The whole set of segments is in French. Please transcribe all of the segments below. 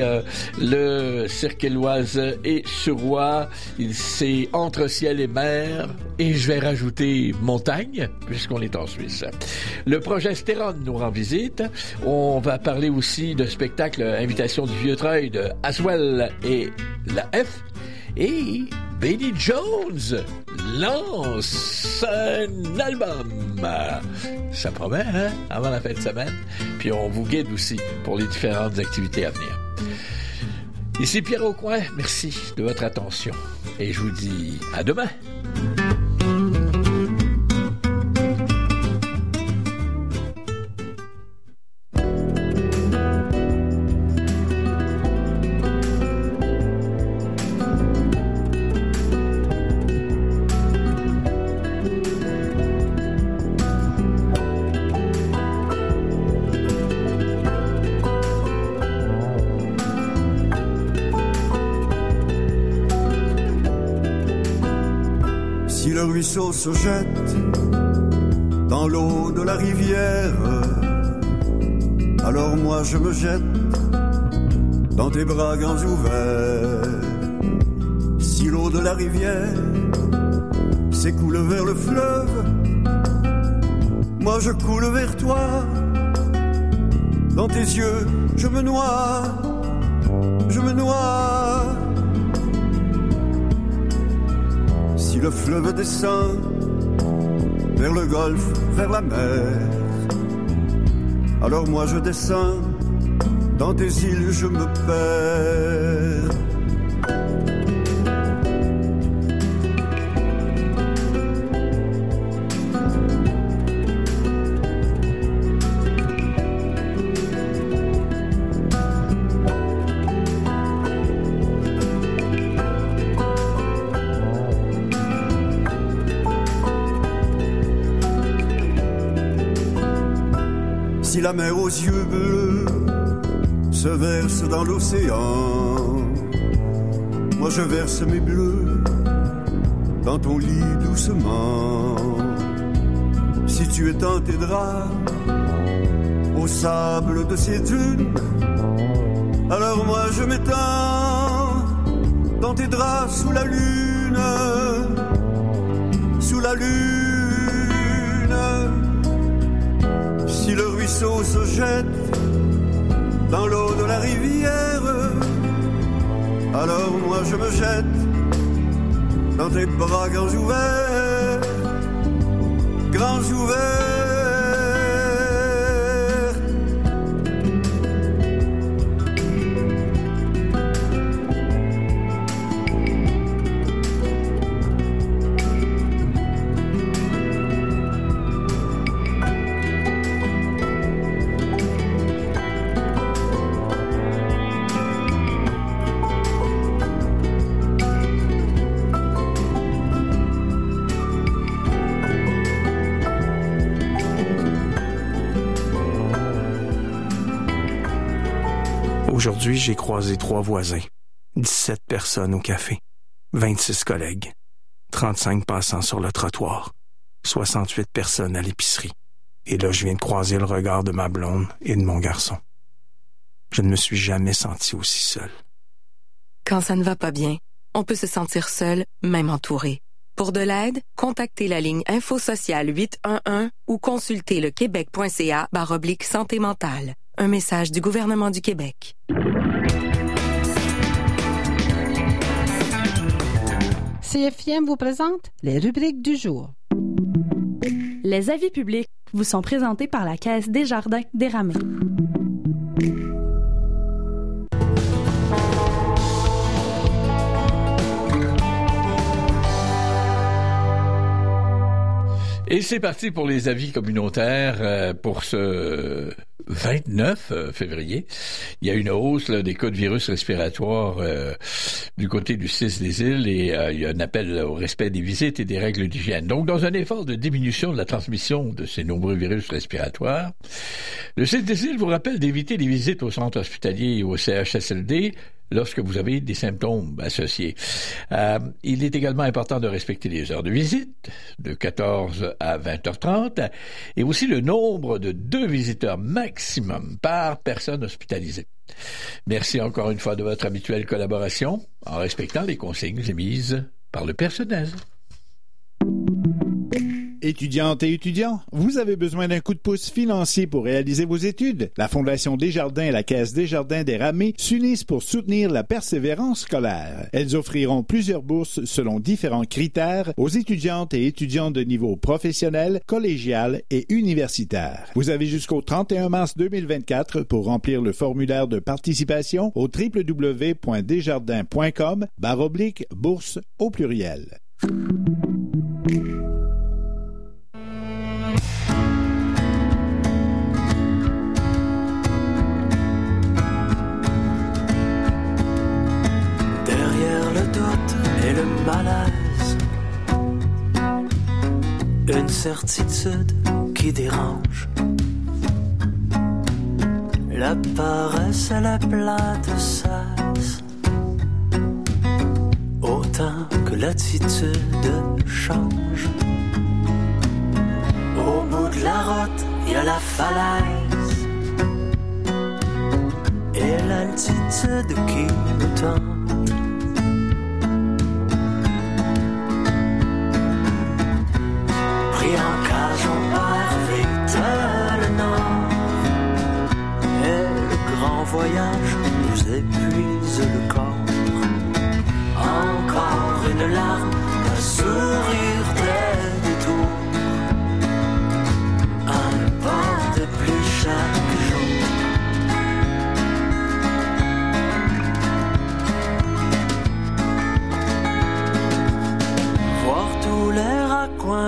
Euh, le cirque éloise est sur roi. C'est entre ciel et mer. Et je vais rajouter montagne, puisqu'on est en Suisse. Le projet Stérone nous rend visite. On va parler aussi de spectacle Invitation du Vieux-Treuil de Aswell et la F. Et Benny Jones lance un album. Ça promet, hein? Avant la fin de semaine. Puis on vous guide aussi pour les différentes activités à venir. Ici Pierre Aucoin, merci de votre attention. Et je vous dis à demain. Se jette dans l'eau de la rivière. Alors moi je me jette dans tes bras grands ouverts. Si l'eau de la rivière s'écoule vers le fleuve, moi je coule vers toi. Dans tes yeux, je me noie, je me noie. Si le fleuve descend vers le golfe, vers la mer, alors moi je descends, dans tes îles je me perds. La mer aux yeux bleus se verse dans l'océan. Moi je verse mes bleus dans ton lit doucement. Si tu étends tes draps au sable de ces dunes, alors moi je m'étends dans tes draps sous la lune, sous la lune. Se jette dans l'eau de la rivière. Alors moi je me jette dans tes bras grands ouverts, Aujourd'hui, j'ai croisé trois voisins, 17 personnes au café, 26 collègues, 35 passants sur le trottoir, 68 personnes à l'épicerie. Et là, je viens de croiser le regard de ma blonde et de mon garçon. Je ne me suis jamais senti aussi seul. Quand ça ne va pas bien, on peut se sentir seul, même entouré. Pour de l'aide, contactez la ligne InfoSociale 811 ou consultez le québec.ca santé mentale. Un message du gouvernement du Québec. CFIM vous présente les rubriques du jour. Les avis publics vous sont présentés par la Caisse des Jardins des. Et c'est parti pour les avis communautaires euh, pour ce 29 euh, février. Il y a une hausse des cas de virus respiratoires euh, du côté du 6 des îles et il y a un appel au respect des visites et des règles d'hygiène. Donc, dans un effort de diminution de la transmission de ces nombreux virus respiratoires, le 6 des îles vous rappelle d'éviter les visites au centre hospitalier et au CHSLD lorsque vous avez des symptômes associés. Euh, il est également important de respecter les heures de visite, de 14 à 20h30, et aussi le nombre de deux visiteurs maximum maximum par personne hospitalisée. Merci encore une fois de votre habituelle collaboration en respectant les consignes émises par le personnel. Étudiantes et étudiants, vous avez besoin d'un coup de pouce financier pour réaliser vos études. La Fondation Desjardins et la Caisse Desjardins des Ramées s'unissent pour soutenir la persévérance scolaire. Elles offriront plusieurs bourses selon différents critères aux étudiantes et étudiants de niveau professionnel, collégial et universitaire. Vous avez jusqu'au 31 mars 2024 pour remplir le formulaire de participation au www.desjardins.com baroblique bourse au pluriel. Certitude qui dérange. La paresse et la plate cesse, autant que l'attitude change. Au bout de la route, il y a la falaise et l'altitude qui nous tend.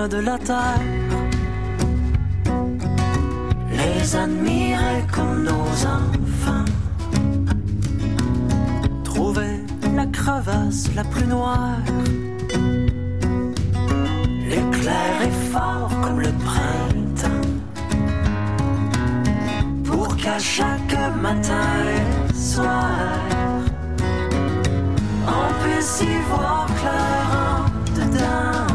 De la terre. Les admirer comme nos enfants. Trouver la crevasse la plus noire. L'éclair est fort comme le printemps. Pour qu'à chaque matin et soir, on puisse y voir clair en dedans.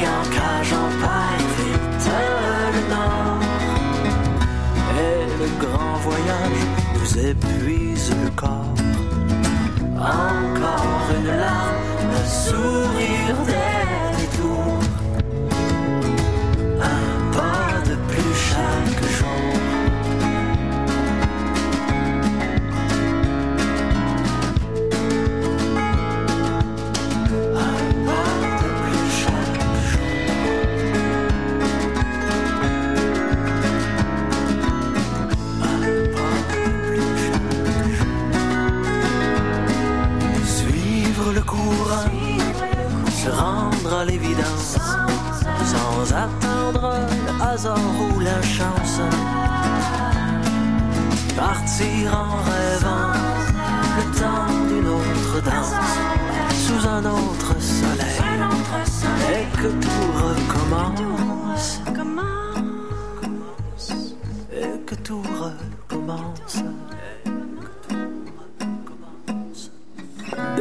Pris en cage, perd vite le nord. Et le grand voyage nous épuise le corps. Encore une larme, un sourire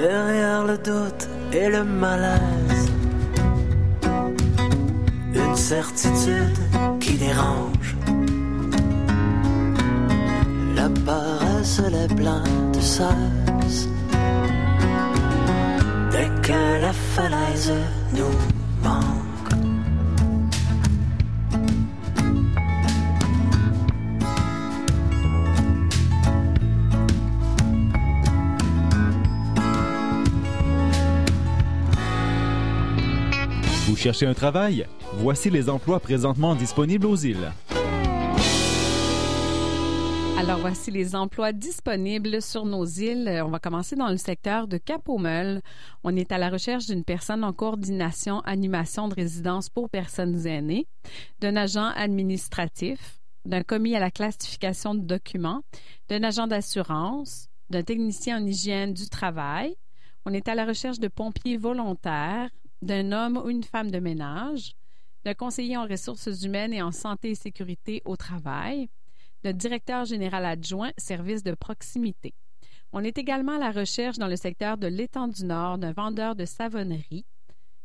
Derrière le doute et le malaise, une certitude qui dérange. La paresse, les plaintes cessent. Dès que la falaise nous cherchez un travail? Voici les emplois présentement disponibles aux îles. Alors, voici les emplois disponibles sur nos îles. Euh, On va commencer dans le secteur de Cap-aux-Meules. On est à la recherche d'une personne en coordination animation de résidence pour personnes aînées, d'un agent administratif, d'un commis à la classification de documents, d'un agent d'assurance, d'un technicien en hygiène du travail. On est à la recherche de pompiers volontaires, d'un homme ou une femme de ménage, d'un conseiller en ressources humaines et en santé et sécurité au travail, de directeur général adjoint service de proximité. On est également à la recherche dans le secteur de l'étang du Nord d'un vendeur de savonnerie,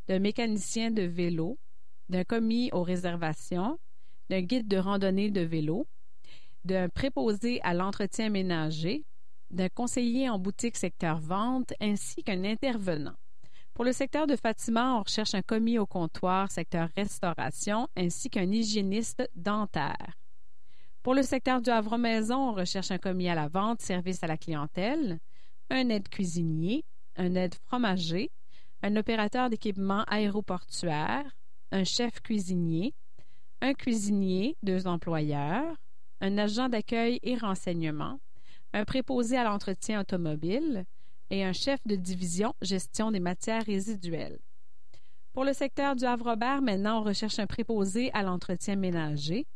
d'un mécanicien de vélo, d'un commis aux réservations, d'un guide de randonnée de vélo, d'un préposé à l'entretien ménager, d'un conseiller en boutique secteur vente ainsi qu'un intervenant. Pour le secteur de Fatima, on recherche un commis au comptoir secteur restauration ainsi qu'un hygiéniste dentaire. Pour le secteur du Havre-Maison, on recherche un commis à la vente, service à la clientèle, un aide cuisinier, un aide fromager, un opérateur d'équipement aéroportuaire, un chef cuisinier, un cuisinier, deux employeurs, un agent d'accueil et renseignement, un préposé à l'entretien automobile et un chef de division gestion des matières résiduelles. Pour le secteur du Havre-Robert, maintenant, on recherche un préposé à l'entretien ménager.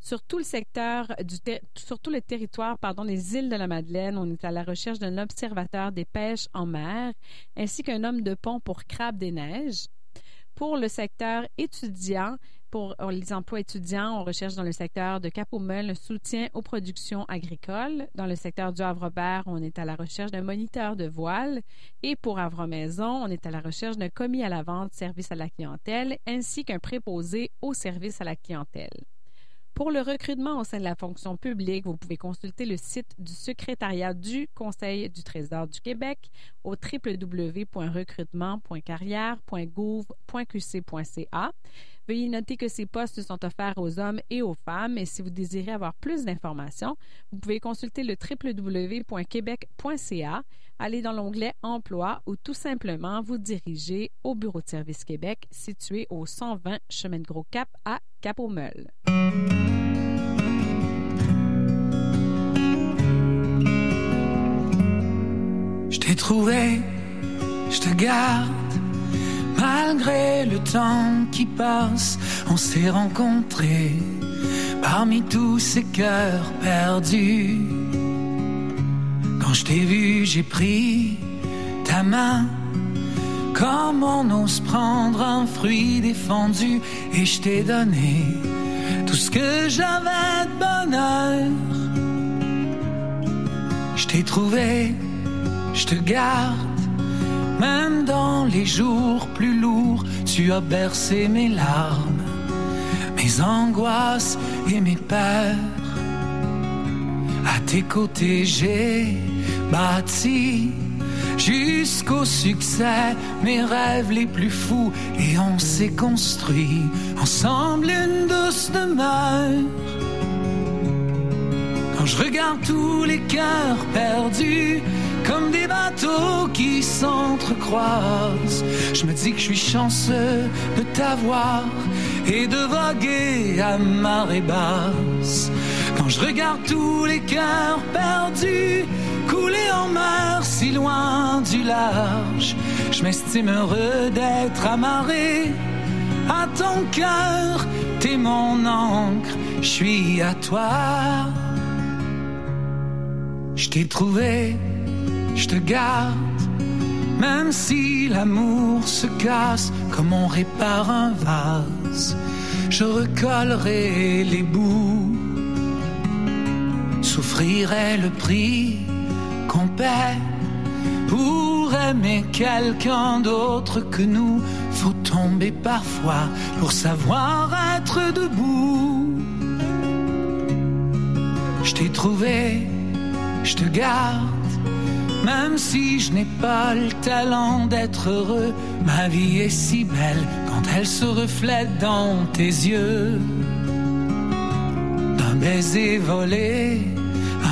Sur tout le secteur, du sur tout territoire des îles de la Madeleine, on est à la recherche d'un observateur des pêches en mer ainsi qu'un homme de pont pour crabe des neiges. Pour le secteur étudiant, pour euh, les emplois étudiants, on recherche dans le secteur de Cap-au-Meul un soutien aux productions agricoles. Dans le secteur du Havre-Robert, on est à la recherche d'un moniteur de voile. Et pour Havre-Maison, on est à la recherche d'un commis à la vente, service à la clientèle, ainsi qu'un préposé au service à la clientèle. Pour le recrutement au sein de la fonction publique, vous pouvez consulter le site du secrétariat du Conseil du Trésor du Québec au www.recrutement.carrière.gouv.qc.ca. Veuillez noter que ces postes sont offerts aux hommes et aux femmes et si vous désirez avoir plus d'informations, vous pouvez consulter le www.québec.ca, aller dans l'onglet Emploi ou tout simplement vous diriger au Bureau de service Québec situé au 120 Chemin de Gros Cap à Cap-au-Meul. Je t'ai trouvé, je te garde. Malgré le temps qui passe, on s'est rencontrés parmi tous ces cœurs perdus. Quand je t'ai vu, j'ai pris ta main. Comme on ose prendre un fruit défendu et je t'ai donné tout ce que j'avais de bonheur. Je t'ai trouvé, je te garde, même dans les jours plus lourds, tu as bercé mes larmes, mes angoisses et mes peurs. À tes côtés, j'ai bâti jusqu'au succès mes rêves les plus fous et on s'est construit ensemble une douce demeure. Quand je regarde tous les cœurs perdus comme des bateaux qui s'entrecroisent, je me dis que je suis chanceux de t'avoir et de voguer à marée basse. Quand je regarde tous les cœurs perdus couler en mer si loin du large, je m'estime heureux d'être amarré à ton cœur. T'es mon encre, je suis à toi. Je t'ai trouvé, je te garde. Même si l'amour se casse comme on répare un vase, je recollerai les bouts, souffrirai le prix qu'on paie pour aimer quelqu'un d'autre que nous. Faut tomber parfois pour savoir être debout. Je t'ai trouvé, je te garde. Même si je n'ai pas le talent d'être heureux, ma vie est si belle quand elle se reflète dans tes yeux. D'un baiser volé,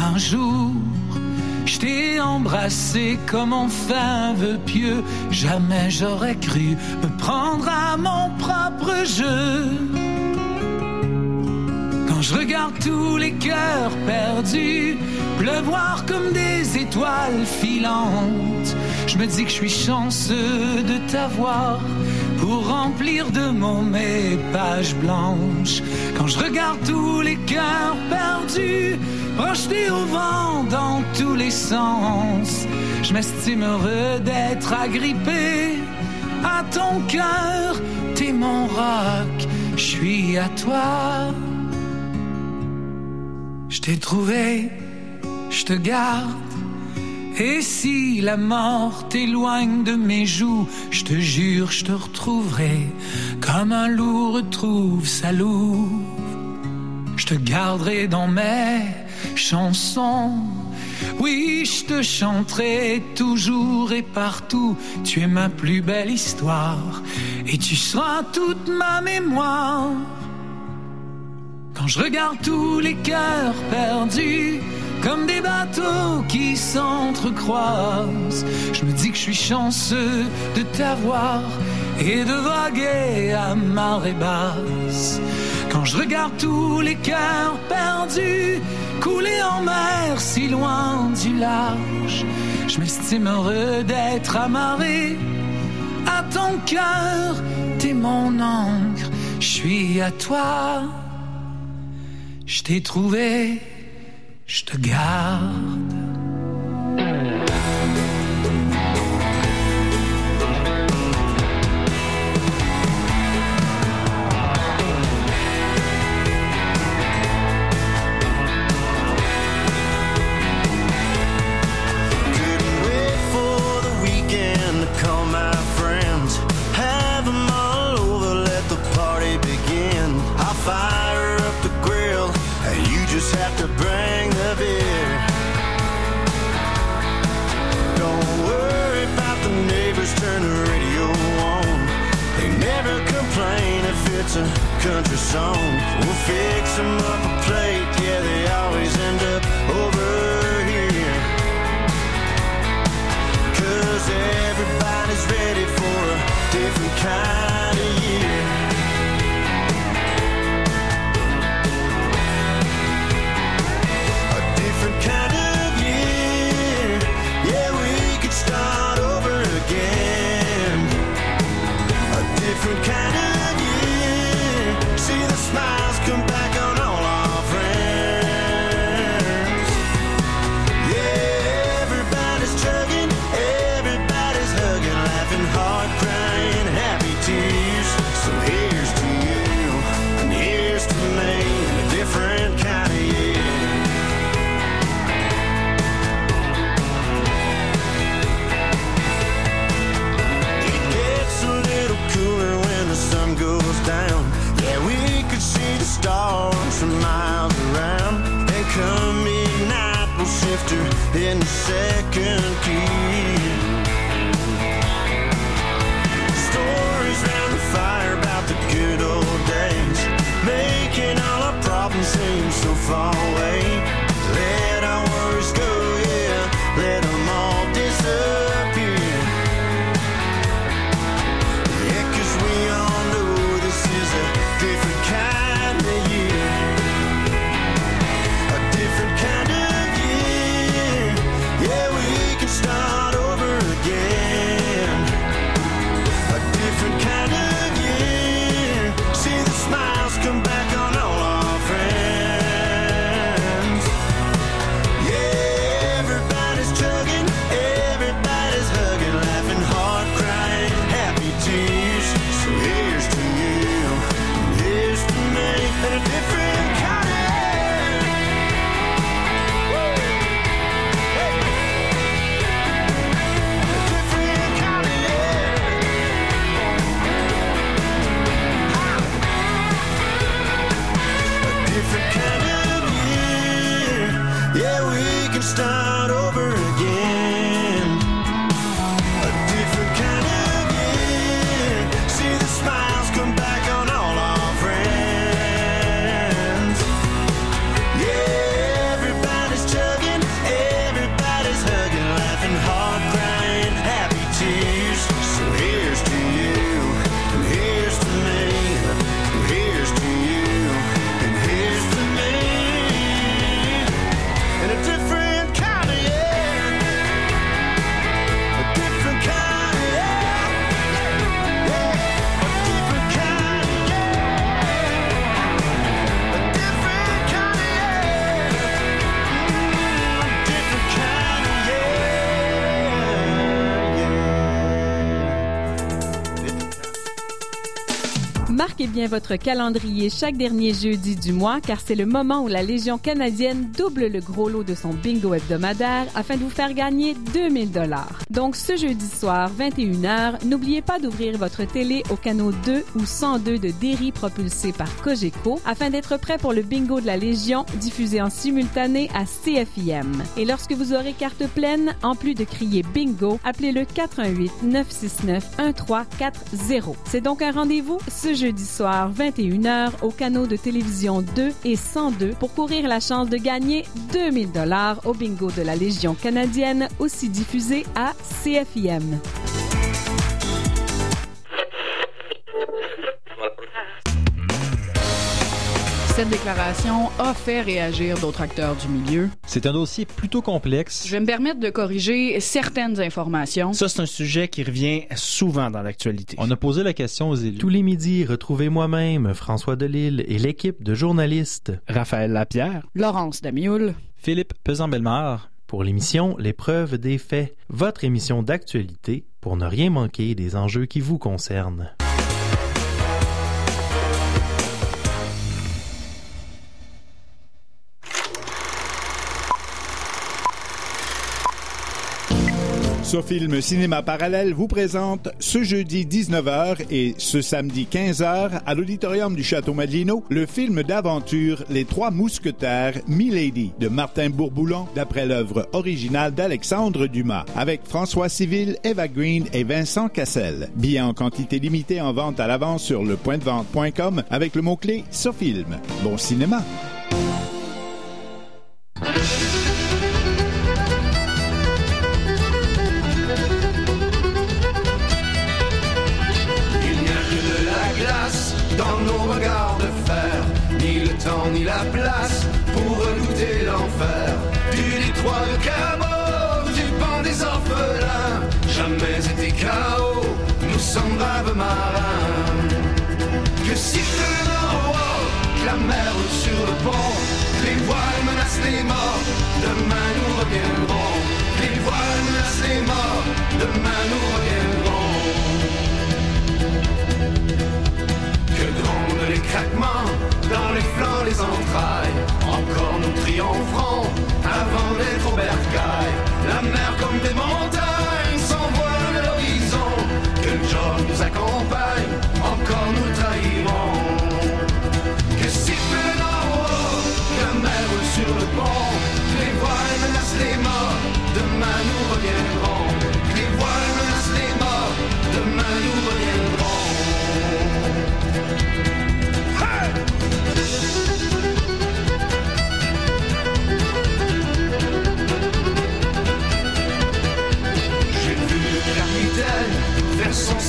un jour, je t'ai embrassé comme on fait un vœu pieux. Jamais j'aurais cru me prendre à mon propre jeu. Je regarde tous les cœurs perdus, pleuvoir comme des étoiles filantes, je me dis que je suis chanceux de t'avoir pour remplir de mots mes pages blanches. Quand je regarde tous les cœurs perdus, projetés au vent dans tous les sens, je m'estime heureux d'être agrippé à ton cœur. T'es mon roc, je suis à toi. Je t'ai trouvé, je te garde. Et si la mort t'éloigne de mes joues, je te jure, je te retrouverai comme un loup retrouve sa louve. Je te garderai dans mes chansons. Oui, je te chanterai toujours et partout. Tu es ma plus belle histoire et tu seras toute ma mémoire. Quand je regarde tous les cœurs perdus, comme des bateaux qui s'entrecroisent, je me dis que je suis chanceux de t'avoir et de vaguer à marée basse. Quand je regarde tous les cœurs perdus, couler en mer si loin du large, je m'estime heureux d'être amarré à ton cœur, t'es mon encre, je suis à toi. Je t'ai trouvé, je te garde. Just have to bring the beer. Don't worry about the neighbors, turn the radio on. They never complain if it's a country song. We'll fix 'em up a plate, yeah, they always end up over here. Cause everybody's ready for a different kind of year. Different votre calendrier chaque dernier jeudi du mois car c'est le moment où la Légion canadienne double le gros lot de son bingo hebdomadaire afin de vous faire gagner 2000 dollars. Donc ce jeudi soir 21h, n'oubliez pas d'ouvrir votre télé au canal 2 ou 102 de Derry propulsé par Cogeco afin d'être prêt pour le bingo de la Légion diffusé en simultané à CFIM. Et lorsque vous aurez carte pleine, en plus de crier bingo, appelez le 418 969 1340. C'est donc un rendez-vous ce jeudi soir 21h au canal de télévision 2 et 102 pour courir la chance de gagner 2000 dollars au bingo de la Légion canadienne aussi diffusé à CFIM. Cette déclaration a fait réagir d'autres acteurs du milieu. C'est un dossier plutôt complexe. Je vais me permettre de corriger certaines informations. Ça, c'est un sujet qui revient souvent dans l'actualité. On a posé la question aux élus. Tous les midis, retrouvez moi-même, François Delille et l'équipe de journalistes. Raphaël Lapierre. Laurence Damioul. Philippe Pesant-Bellemare. Pour l'émission L'épreuve des faits, votre émission d'actualité pour ne rien manquer des enjeux qui vous concernent. Sofilm Cinéma Parallèle vous présente ce jeudi 19h et ce samedi 15h à l'auditorium du Château Madelino le film d'aventure Les Trois Mousquetaires Milady de Martin Bourboulon d'après l'œuvre originale d'Alexandre Dumas avec François Civil, Eva Green et Vincent Cassel. Billets en quantité limitée en vente à l'avance sur le point de vente.com avec le mot-clé Sofilm. Bon cinéma!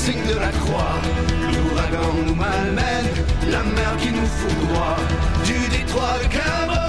Signe de la croix. L'ouragan nous malmène, la mer qui nous foudroie. Du détroit de Cabo,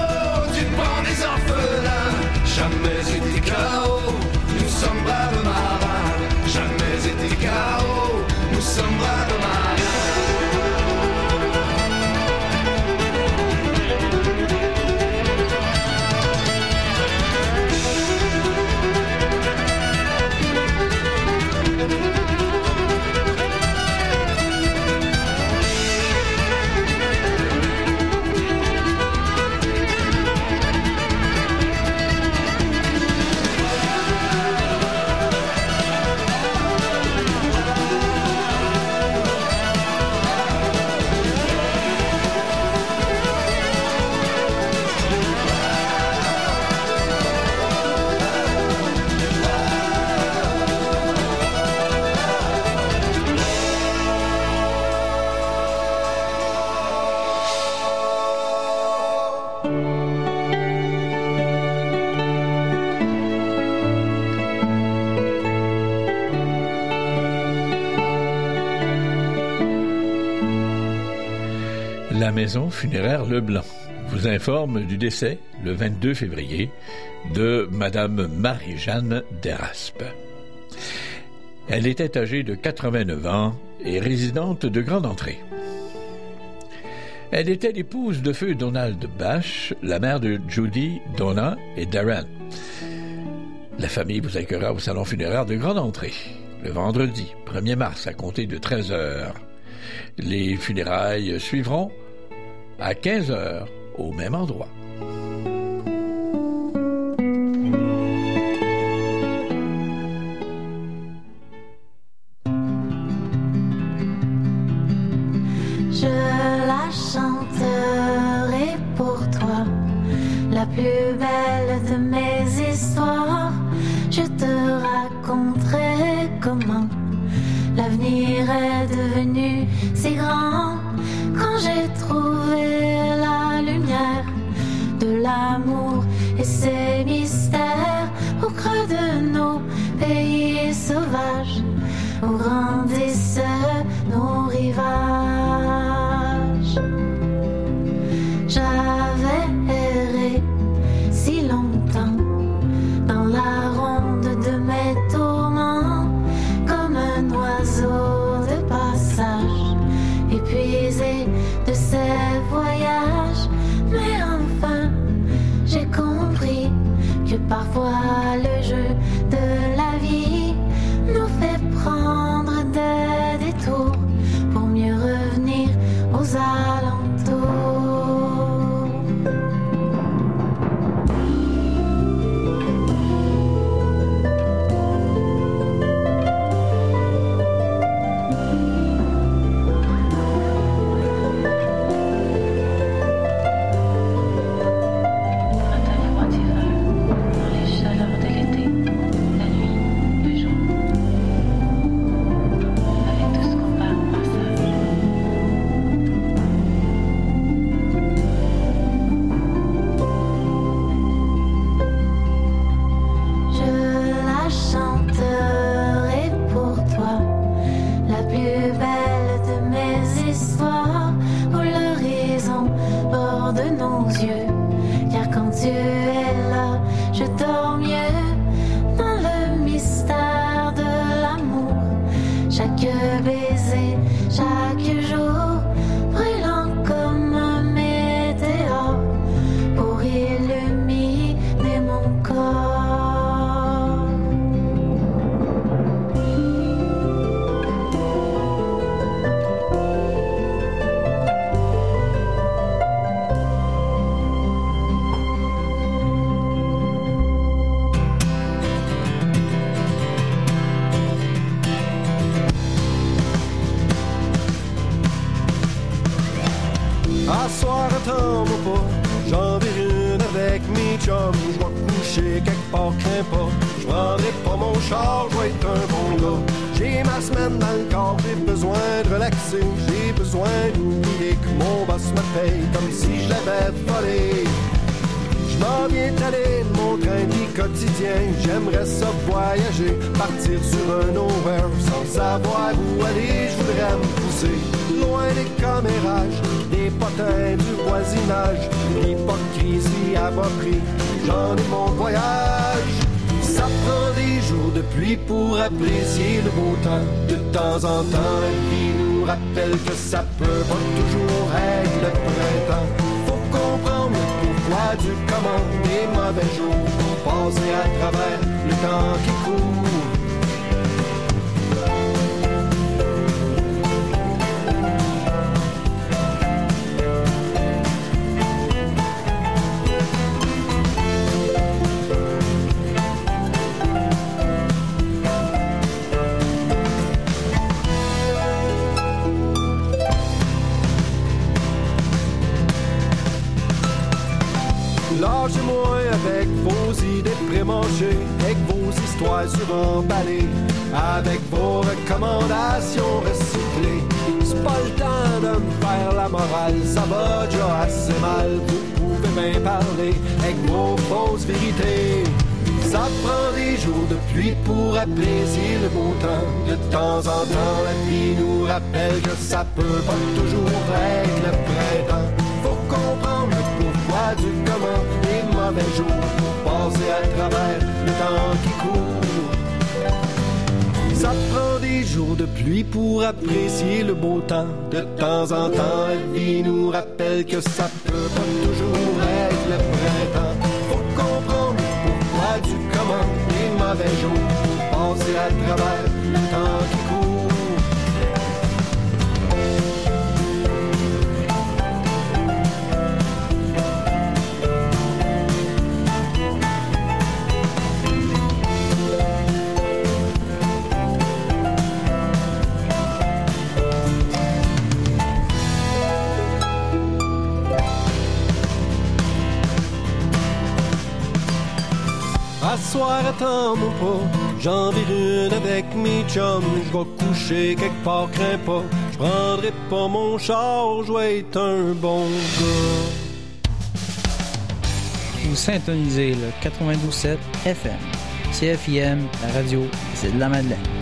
maison funéraire Leblanc vous informe du décès, le 22 février, de Madame Marie-Jeanne Deraspe. Elle était âgée de 89 ans et résidente de Grande Entrée. Elle était l'épouse de feu Donald Bache, la mère de Judy, Donna et Darren. La famille vous accueillera au salon funéraire de Grande Entrée, le vendredi 1er mars à compter de 13 heures. Les funérailles suivront à 15 heures au même endroit. Yeux. Mon char, je être un bon gars. J'ai ma semaine dans le corps, j'ai besoin de relaxer. J'ai besoin d'oublier que mon boss me paye comme si je l'avais volé. Je m'en viens d'aller de mon train de vie quotidien. J'aimerais ça voyager, partir sur un nowhere sans savoir où aller. Je voudrais me pousser loin des commérages, des potins du voisinage. L'hypocrisie a pas pris, j'en ai mon voyage. Ça des jours de pluie pour apprécier le beau temps. De temps en temps, la vie nous rappelle que ça peut pas toujours être le printemps. Faut comprendre le pourquoi du comment des mauvais jours pour passer à travers le temps qui court. Avec vos histoires suremballées, avec vos recommandations recyclées. C'est pas le temps de me faire la morale, ça va déjà assez mal. Vous pouvez bien parler avec vos fausses vérités. Ça prend des jours de pluie pour apprécier le beau temps. De temps en temps, la vie nous rappelle que ça peut pas toujours être le printemps. Faut comprendre le pourquoi du comment des mauvais jours passer à travers le temps qui court. Ça prend des jours de pluie pour apprécier le beau temps. De temps en temps, la vie nous rappelle que ça peut pas toujours être le printemps. Faut comprendre pourquoi du comment des mauvais jours pour passer à travers le temps qui court. Soir, attends-moi pas. J'en vire une avec mes chums. Je vais coucher quelque part, crains pas. Je prendrai pas mon char, je vais être un bon gars. Vous syntonisez le 92.7 FM. CFIM, la radio, c'est de la Madeleine.